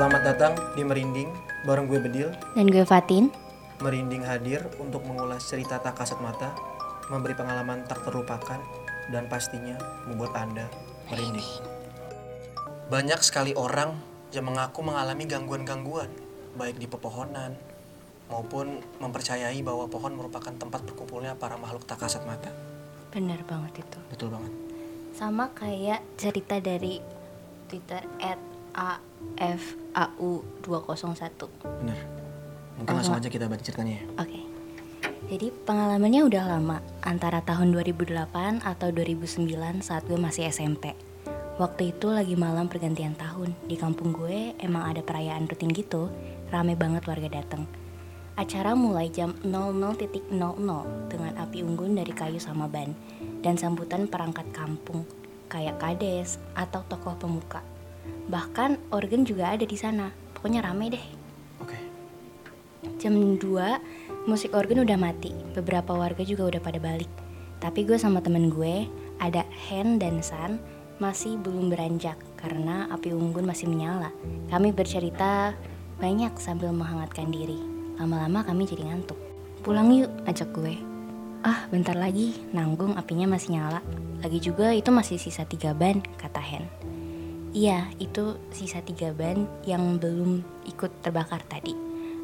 Selamat datang di Merinding bareng gue Bedil. Dan gue Fatin. Merinding hadir untuk mengulas cerita tak kasat mata, memberi pengalaman tak terlupakan, dan pastinya membuat Anda merinding. Banyak sekali orang yang mengaku mengalami gangguan-gangguan, baik di pepohonan maupun mempercayai bahwa pohon merupakan tempat berkumpulnya para makhluk tak kasat mata. Bener banget itu. Betul banget. Sama kayak cerita dari Twitter at AFAU201. Bener. Mungkin langsung aja kita baca ceritanya ya. Oke. Jadi pengalamannya udah lama, antara tahun 2008 atau 2009 saat gue masih SMP. Waktu itu lagi malam pergantian tahun. Di kampung gue emang ada perayaan rutin gitu, rame banget warga datang. Acara mulai jam 00.00 dengan api unggun dari kayu sama ban dan sambutan perangkat kampung kayak kades atau tokoh pemuka. Bahkan organ juga ada di sana. Pokoknya rame deh. Oke. Jam 2 musik organ udah mati. Beberapa warga juga udah pada balik. Tapi gue sama temen gue, ada Hen dan San, masih belum beranjak karena api unggun masih menyala. Kami bercerita banyak sambil menghangatkan diri. Lama-lama kami jadi ngantuk. Pulang yuk, ajak gue. Ah, bentar lagi, nanggung apinya masih nyala. Lagi juga itu masih sisa tiga ban, kata Hen. Iya, itu sisa tiga ban yang belum ikut terbakar tadi.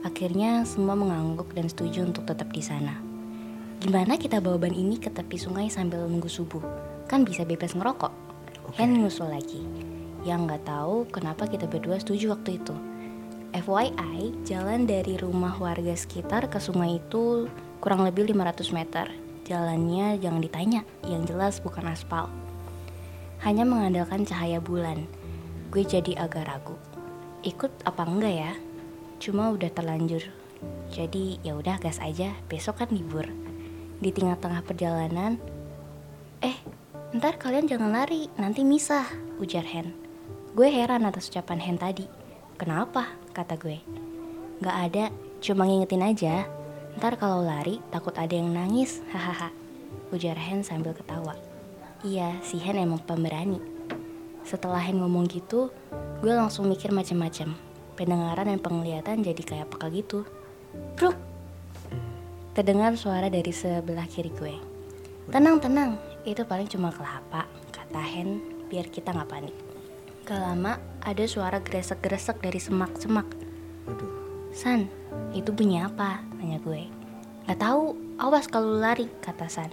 Akhirnya semua mengangguk dan setuju untuk tetap di sana. Gimana kita bawa ban ini ke tepi sungai sambil nunggu subuh? Kan bisa bebas ngerokok. Hen ngusul lagi. Yang nggak tahu kenapa kita berdua setuju waktu itu. FYI, jalan dari rumah warga sekitar ke sungai itu kurang lebih 500 meter. Jalannya jangan ditanya, yang jelas bukan aspal. Hanya mengandalkan cahaya bulan. Gue jadi agak ragu. Ikut apa enggak ya? Cuma udah terlanjur. Jadi ya udah gas aja, besok kan libur. Di tengah-tengah perjalanan, eh, ntar kalian jangan lari, nanti misah, ujar Hen. Gue heran atas ucapan Hen tadi. Kenapa? kata gue. Gak ada, cuma ngingetin aja. Ntar kalau lari takut ada yang nangis, hahaha. Ujar Hen sambil ketawa. Iya, si Hen emang pemberani. Setelah Hen ngomong gitu, gue langsung mikir macam-macam. Pendengaran dan penglihatan jadi kayak peka gitu. Bruk! Terdengar suara dari sebelah kiri gue. Tenang, tenang, itu paling cuma kelapa, kata Hen biar kita nggak panik. Gak lama, ada suara gresek-gresek dari semak-semak. San, itu bunyi apa? Tanya gue. Gak tahu, awas kalau lari, kata San.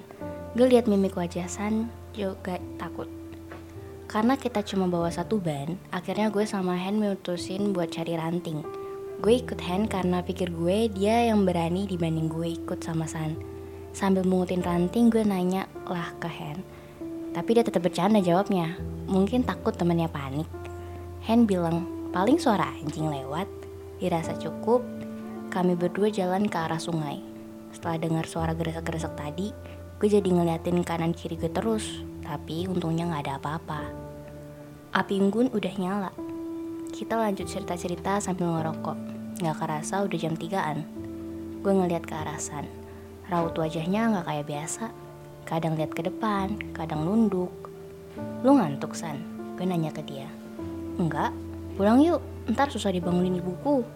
Gue lihat mimik wajah San juga takut. Karena kita cuma bawa satu ban, akhirnya gue sama Hen mutusin buat cari ranting. Gue ikut Hen karena pikir gue dia yang berani dibanding gue ikut sama San. Sambil mengutin ranting, gue nanya lah ke Hen. Tapi dia tetap bercanda jawabnya. Mungkin takut temennya panik. Hen bilang, paling suara anjing lewat. Dirasa cukup, kami berdua jalan ke arah sungai. Setelah dengar suara gresek-gresek tadi, gue jadi ngeliatin kanan kiri gue terus. Tapi untungnya gak ada apa-apa. Api unggun udah nyala. Kita lanjut cerita-cerita sambil ngerokok. Gak kerasa udah jam 3an. Gue ngeliat ke arah San. Raut wajahnya gak kayak biasa. Kadang lihat ke depan, kadang nunduk. Lu ngantuk, San? Gue nanya ke dia. Enggak, pulang yuk. Ntar susah dibangunin ibuku.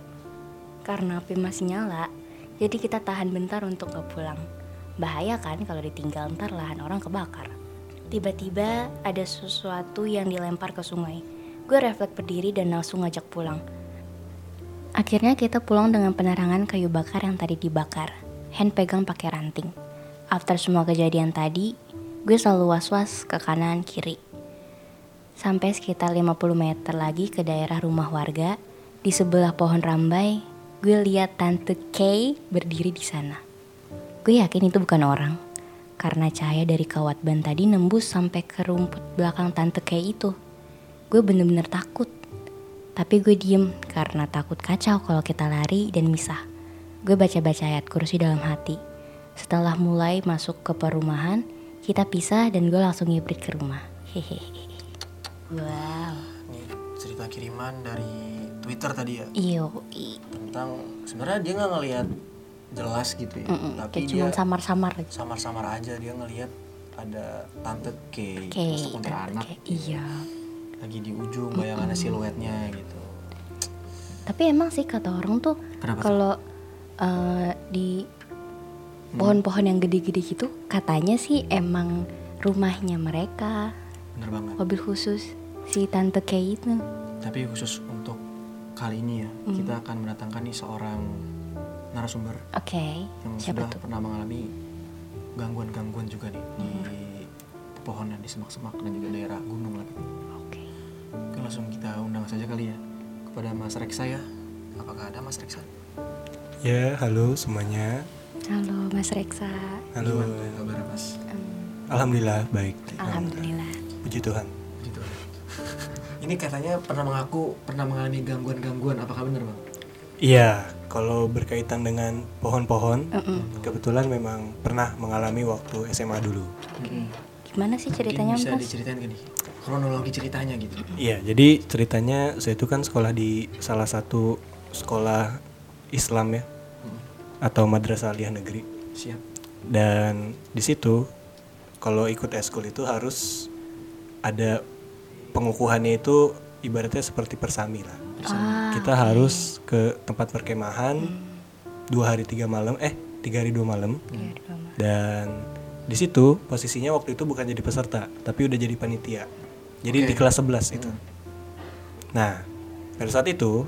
Karena api masih nyala, jadi kita tahan bentar untuk gak pulang. Bahaya kan kalau ditinggal ntar lahan orang kebakar. Tiba-tiba ada sesuatu yang dilempar ke sungai. Gue refleks berdiri dan langsung ngajak pulang. Akhirnya kita pulang dengan penerangan kayu bakar yang tadi dibakar. Hand pegang pakai ranting. After semua kejadian tadi, gue selalu was-was ke kanan kiri. Sampai sekitar 50 meter lagi ke daerah rumah warga, di sebelah pohon rambai, gue lihat Tante Kay berdiri di sana. Gue yakin itu bukan orang, karena cahaya dari kawat ban tadi nembus sampai ke rumput belakang Tante Kay itu. Gue bener-bener takut. Tapi gue diem karena takut kacau kalau kita lari dan misah. Gue baca-baca ayat kursi dalam hati. Setelah mulai masuk ke perumahan, kita pisah dan gue langsung ngibrit ke rumah. Hehehe. Wow. Ini cerita kiriman dari Twitter tadi ya Iyo. tentang sebenarnya dia nggak ngelihat jelas gitu ya, tapi Kayak dia samar-samar gitu. samar-samar aja dia ngelihat ada tante K, terus kuntilanak kayak- iya. lagi di ujung bayangannya siluetnya gitu. Tapi emang sih kata orang tuh kalau eh, di pohon-pohon yang gede-gede gitu katanya sih emang rumahnya mereka Bener banget. mobil khusus si tante Kay itu. Tapi khusus untuk kali ini ya, Hmm. kita akan mendatangkan nih seorang narasumber Oke, yang siapa sudah tuh? pernah mengalami gangguan-gangguan juga nih di Hmm. pepohonan di semak-semak dan juga daerah gunung lah. Oke. Oke langsung kita undang saja kali ya kepada Mas Reksa ya. Apakah ada Mas Reksa? Ya, halo semuanya. Halo Mas Reksa. Halo. Gimana kabar Mas? Alhamdulillah baik. Alhamdulillah. Puji Tuhan. Gitu. Ini katanya pernah mengaku pernah mengalami gangguan-gangguan. Apakah benar bang? Iya, kalau berkaitan dengan pohon-pohon, Mm-mm. kebetulan memang pernah mengalami waktu SMA dulu. Gimana sih Mungkin ceritanya bisa Mas? diceritain gak nih? Kronologi ceritanya gitu. Iya, jadi ceritanya saya itu kan sekolah di salah satu sekolah Islam ya, atau madrasah aliyah negeri. Siap. Dan di situ kalau ikut eskul itu harus ada pengukuhannya itu ibaratnya seperti persami lah. Ah, Kita harus ke tempat perkemahan dua hari tiga malam, eh tiga hari dua malam. di bawah. Dan di situ posisinya waktu itu bukan jadi peserta, tapi udah jadi panitia. Jadi di Oke. kelas 11 itu. Nah, pada saat itu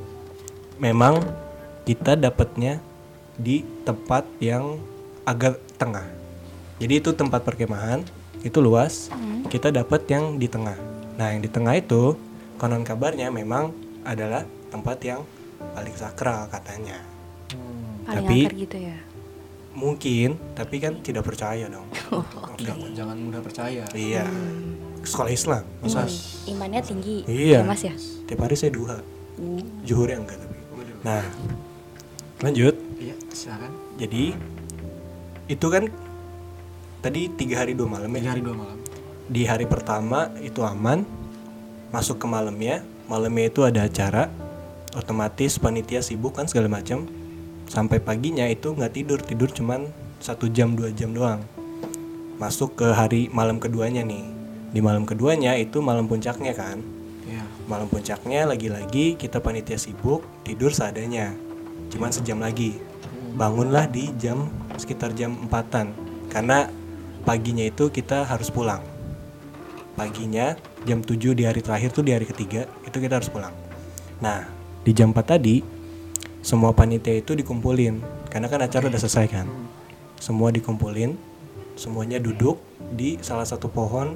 memang kita dapatnya di tempat yang agak tengah. Jadi itu tempat perkemahan, itu luas. Kita dapat yang di tengah. Nah, yang di tengah itu konon kabarnya memang adalah tempat yang paling sakral katanya. Hmm. Paling Tapi- gitu ya. Mungkin, tapi kan tidak percaya dong. Jangan, jangan mudah percaya. Iya. Sekolah Islam. Masa Iman- imannya tinggi. Iya. ya, Mas ya. tiap hari saya duha. Juhurnya enggak tapi. Nah, lanjut. Iya, silakan. Jadi itu kan tadi tiga hari dua malam Tiga ya. hari dua malam. Di hari pertama itu aman. Masuk ke malamnya, malamnya itu ada acara. Otomatis panitia sibuk kan segala macam. Sampai paginya itu nggak tidur, tidur cuman satu jam dua jam doang. Masuk ke hari malam keduanya nih. Di malam keduanya itu malam puncaknya kan. Iya. Malam puncaknya lagi-lagi kita panitia sibuk tidur seadanya. Cuman sejam lagi. Bangunlah di jam sekitar jam empatan karena paginya itu kita harus pulang. Paginya jam 7 di hari terakhir tuh di hari ketiga itu kita harus pulang. Nah, di jam 4 tadi semua panitia itu dikumpulin karena kan acara udah selesai kan. Semua dikumpulin, semuanya duduk di salah satu pohon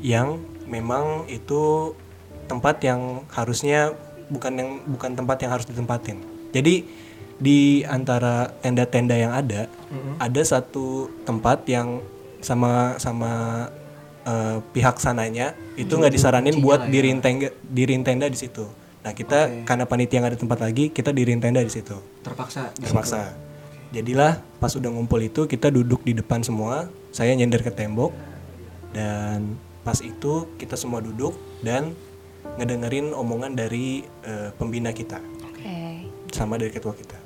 yang memang itu tempat yang harusnya bukan yang bukan tempat yang harus ditempatin. Jadi di antara tenda-tenda yang ada ada satu tempat yang sama sama eh, pihak sananya itu nggak disaranin buat diriin tenda diriin tenda di situ. Nah kita karena panitia nggak ada tempat lagi kita diriin tenda di situ Terpaksa. terpaksa. Jadilah pas udah ngumpul itu kita duduk di depan semua, saya nyender ke tembok dan pas itu kita semua duduk dan ngedengerin omongan dari eh, pembina kita Oke. sama dari ketua kita.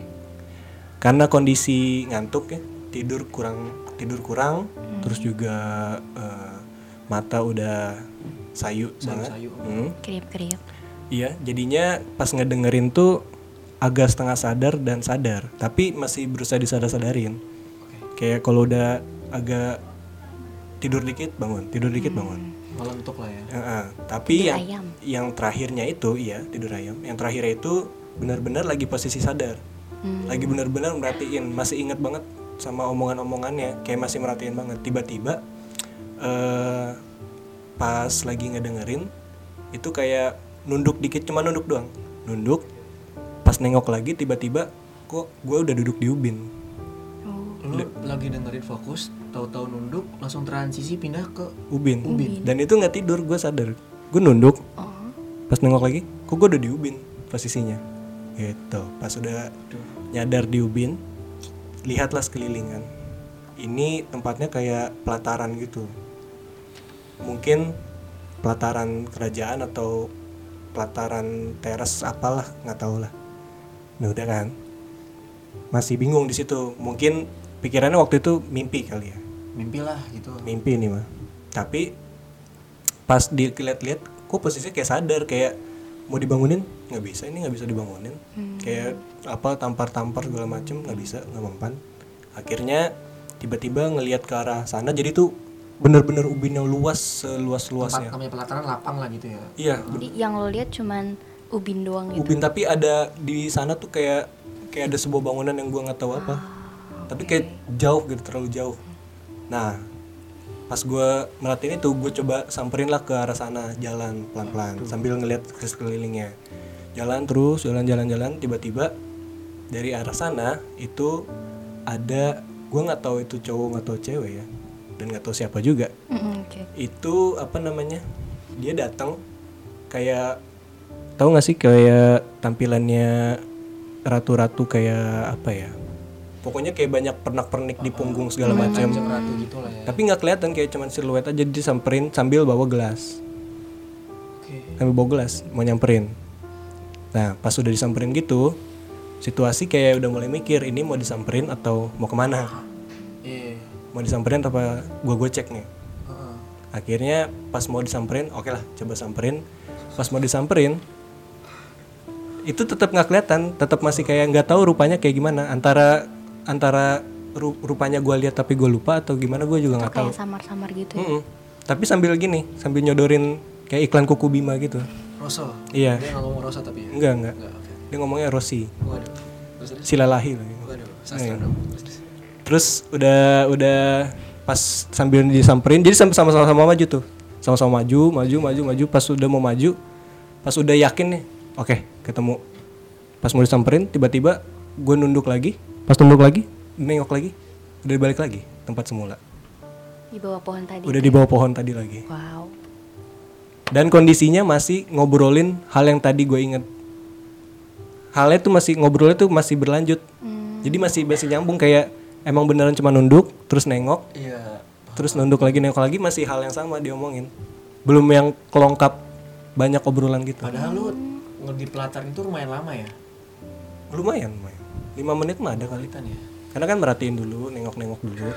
Karena kondisi ngantuk ya, tidur kurang tidur kurang, terus juga eh, mata udah sayu banget. sayu. Hmm. Kriuk-kriuk. Iya, jadinya pas ngedengerin tuh agak setengah sadar dan sadar, tapi masih berusaha disadar-sadarin. Kayak kalau udah agak tidur dikit bangun, tidur dikit bangun. Melentuk lah ya. Heeh, tapi Tidur yang ayam. yang terakhirnya itu iya tidur ayam. Yang terakhir itu benar-benar lagi posisi sadar. Hmm. Lagi benar-benar merhatiin, masih inget banget sama omongan-omongannya, kayak masih merhatiin banget. Tiba-tiba eh pas lagi ngedengerin itu kayak nunduk dikit cuma nunduk doang. Nunduk pas nengok lagi tiba-tiba kok gue udah duduk di ubin. Lu lagi dengerin fokus, tahu-tahu nunduk, langsung transisi pindah ke Ubin. Dan itu nggak tidur, gue sadar. Gue nunduk, Oh. pas nengok lagi kok gue udah di ubin posisinya gitu pas udah nyadar di ubin lihatlah sekeliling kan ini tempatnya kayak pelataran gitu. Mungkin pelataran kerajaan atau pelataran teras apalah nggak tahu lah. Nah udah kan? Masih bingung di situ. Mungkin pikirannya waktu itu mimpi kali ya. Mimpi lah gitu. mimpi nih mah. Tapi pas dilihat-lihat kok posisinya kayak sadar kayak mau dibangunin? Nggak bisa ini nggak bisa dibangunin. Kayak apa tampar-tampar segala macem nggak bisa nggak mempan. Akhirnya tiba-tiba ngelihat ke arah sana jadi tuh bener-bener ubinnya luas seluas luasnya namanya pelataran lapang lah gitu ya. iya. Jadi yang lo lihat cuman ubin doang gitu. ubin tapi ada di sana tuh kayak kayak ada sebuah bangunan yang gua nggak tahu apa. Tapi kayak jauh gitu terlalu jauh. Nah pas gua merhatiin itu gue coba samperin lah ke arah sana jalan pelan-pelan sambil ngeliat ke sekelilingnya. Jalan terus jalan-jalan jalan tiba-tiba dari arah sana itu ada gua nggak tahu itu cowok nggak tahu cewek ya dan nggak tahu siapa juga Mm-mm, Oke. itu apa namanya dia datang kayak tahu nggak sih kayak tampilannya ratu-ratu kayak apa ya pokoknya kayak banyak pernak-pernik di punggung segala macam gitu lah ya. tapi nggak kelihatan kayak cuman siluet aja disamperin sambil bawa gelas Oke. sambil bawa gelas mau nyamperin nah pas udah disamperin gitu situasi kayak udah mulai mikir ini mau disamperin atau mau ke mana Iya. mau disamperin apa gua gocek nih Heeh. akhirnya pas mau disamperin oke lah coba samperin pas mau disamperin itu tetap nggak kelihatan tetap masih kayak nggak tahu rupanya kayak gimana antara antara ru- rupanya gue lihat tapi gue lupa atau gimana gue juga nggak tahu Kayak samar-samar gitu ya. Mm-mm. tapi sambil gini sambil nyodorin kayak iklan kuku bima gitu Rosso. iya Dia nggak ngomong Rosso tapi ya. enggak enggak. Dia ngomongnya Rosi Waduh. Silalahi lagi Waduh. Sastra Iya. dong. Terus, udah udah pas sambil disamperin, jadi sam- sama-sama maju tuh, sama-sama maju, maju, maju, maju. Pas udah mau maju, pas udah yakin nih, oke ketemu. Pas mau disamperin, tiba-tiba gue nunduk lagi, pas nunduk lagi, nengok lagi, udah balik lagi tempat semula. Di bawah pohon tadi. Udah di bawah pohon tadi lagi. Wow. Dan kondisinya masih ngobrolin hal yang tadi gue inget. Halnya tuh masih ngobrolnya tuh masih berlanjut. Jadi masih masih nyambung kayak emang beneran cuma nunduk, terus nengok, Iya. terus nunduk lagi nengok lagi masih hal yang sama diomongin belum yang kelongkap banyak obrolan gitu Padahal lu nge- di pelataran itu lumayan lama ya. lumayan lumayan lima menit mah ada kali Kan ya. karena kan merhatiin dulu nengok-nengok dulu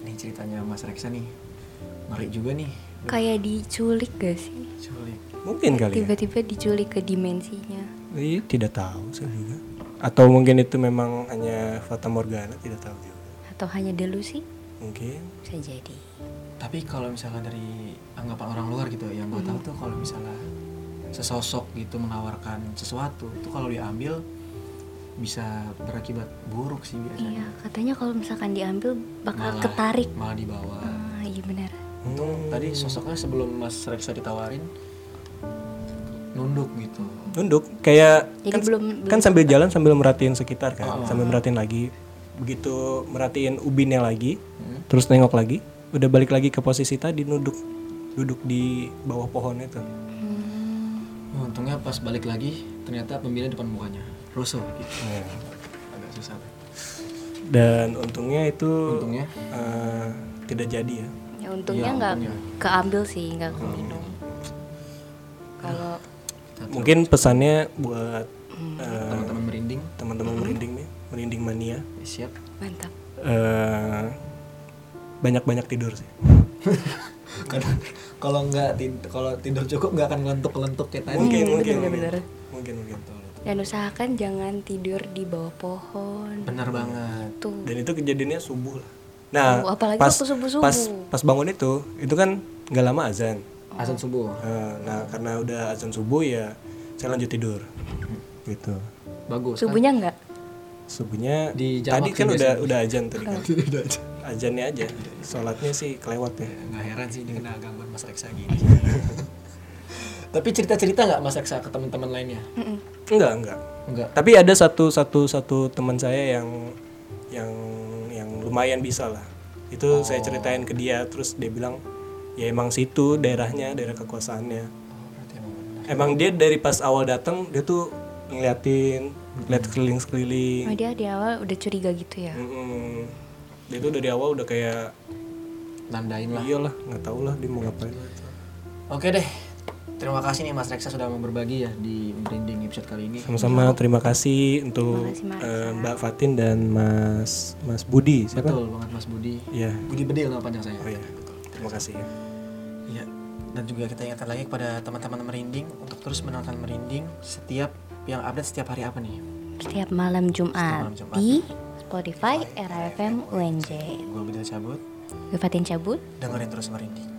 Nih ceritanya Mas Reksa nih. Ngeri juga nih. Kayak diculik gak sih? Culik. mungkin kali ya Tiba-tiba diculik ke dimensinya. iya tidak tahu saya juga atau mungkin itu memang hanya fata morgana tidak tahu juga Atau hanya delusi? mungkin Bisa jadi. Tapi kalau misalkan dari anggapan orang luar gitu yang gue tahu tuh kalau misalnya sesosok gitu menawarkan sesuatu itu kalau diambil bisa berakibat buruk sih biasanya. Iya, katanya kalau misalkan diambil bakal Malah- ketarik. Malah dibawa. Ah, iya benar. Untung tadi sosoknya sebelum Mas Reksa ditawarin nunduk gitu. nunduk kayak Jadi kan, belum kan sambil jalan sambil merhatiin sekitar kan sambil merhatiin lagi begitu merhatiin ubinnya lagi terus nengok lagi udah balik lagi ke posisi tadi nunduk duduk di bawah pohon itu Oh, untungnya pas balik lagi ternyata pembina depan mukanya. Rosso gitu. Nah, Agak susah. Dan untungnya itu Untungnya eh, tidak jadi ya Ya untungnya Iya, nggak untungnya. keambil sih, nggak keminum. Kalau mungkin pesannya buat eh, teman-teman merinding teman-teman merinding nih merinding mania ya, siap. mantap. eh, banyak-banyak tidur sih Karena kalau nggak tid- kalau tidur cukup nggak akan ngelentuk-ngelentuk kayak tadi. mungkin Hmm, mungkin mungkin bener. mungkin mungkin Dan usahakan jangan tidur di bawah pohon. Benar banget. Tuh. dan itu kejadiannya subuh lah nah Oh, apalagi pas waktu subuh-subuh. pas pas bangun itu itu kan nggak lama azan Azan subuh. Eh, nah karena udah azan subuh ya saya lanjut tidur gitu Bagus. Subuhnya nggak? subuhnya Di tadi kan udah udah azan tadi kan Udah aja. azannya aja sholatnya sih kelewat ya Nggak heran sih kena gangguan Mas Reksa gini. Tapi cerita-cerita nggak Mas Reksa ke teman-teman lainnya? enggak enggak Enggak. tapi ada satu satu satu teman saya yang yang yang lumayan bisa lah itu saya Oh. ceritain ke dia terus dia bilang ya emang situ daerahnya daerah kekuasaannya Oh, berarti emang benar. emang dia dari pas awal datang dia tuh ngeliatin ngeliat sekeliling sekeliling Oh, dia di awal udah curiga gitu ya? dia tuh dari awal udah kayak Nandain lah. iyalah nggak tahu lah dia mau ngapain Oke deh. Terima kasih nih Mas Reksa sudah mau berbagi ya di merinding episode kali ini. Sama-sama terima kasih untuk terima kasih, uh, Mbak Fatin dan Mas Mas Budi. Siapa? Betul banget Mas Budi. Iya. Budi Bedil nama panjang saya. Oh iya. Terima kasih. Iya. Dan juga kita ingatkan lagi kepada teman-teman merinding untuk terus menonton merinding setiap yang update setiap hari apa nih? Setiap malam Jumat, setiap malam Jumat. di Spotify, Spotify RFM UNJ. Gue Bedil cabut. Gue Fatin cabut. Dengerin terus merinding.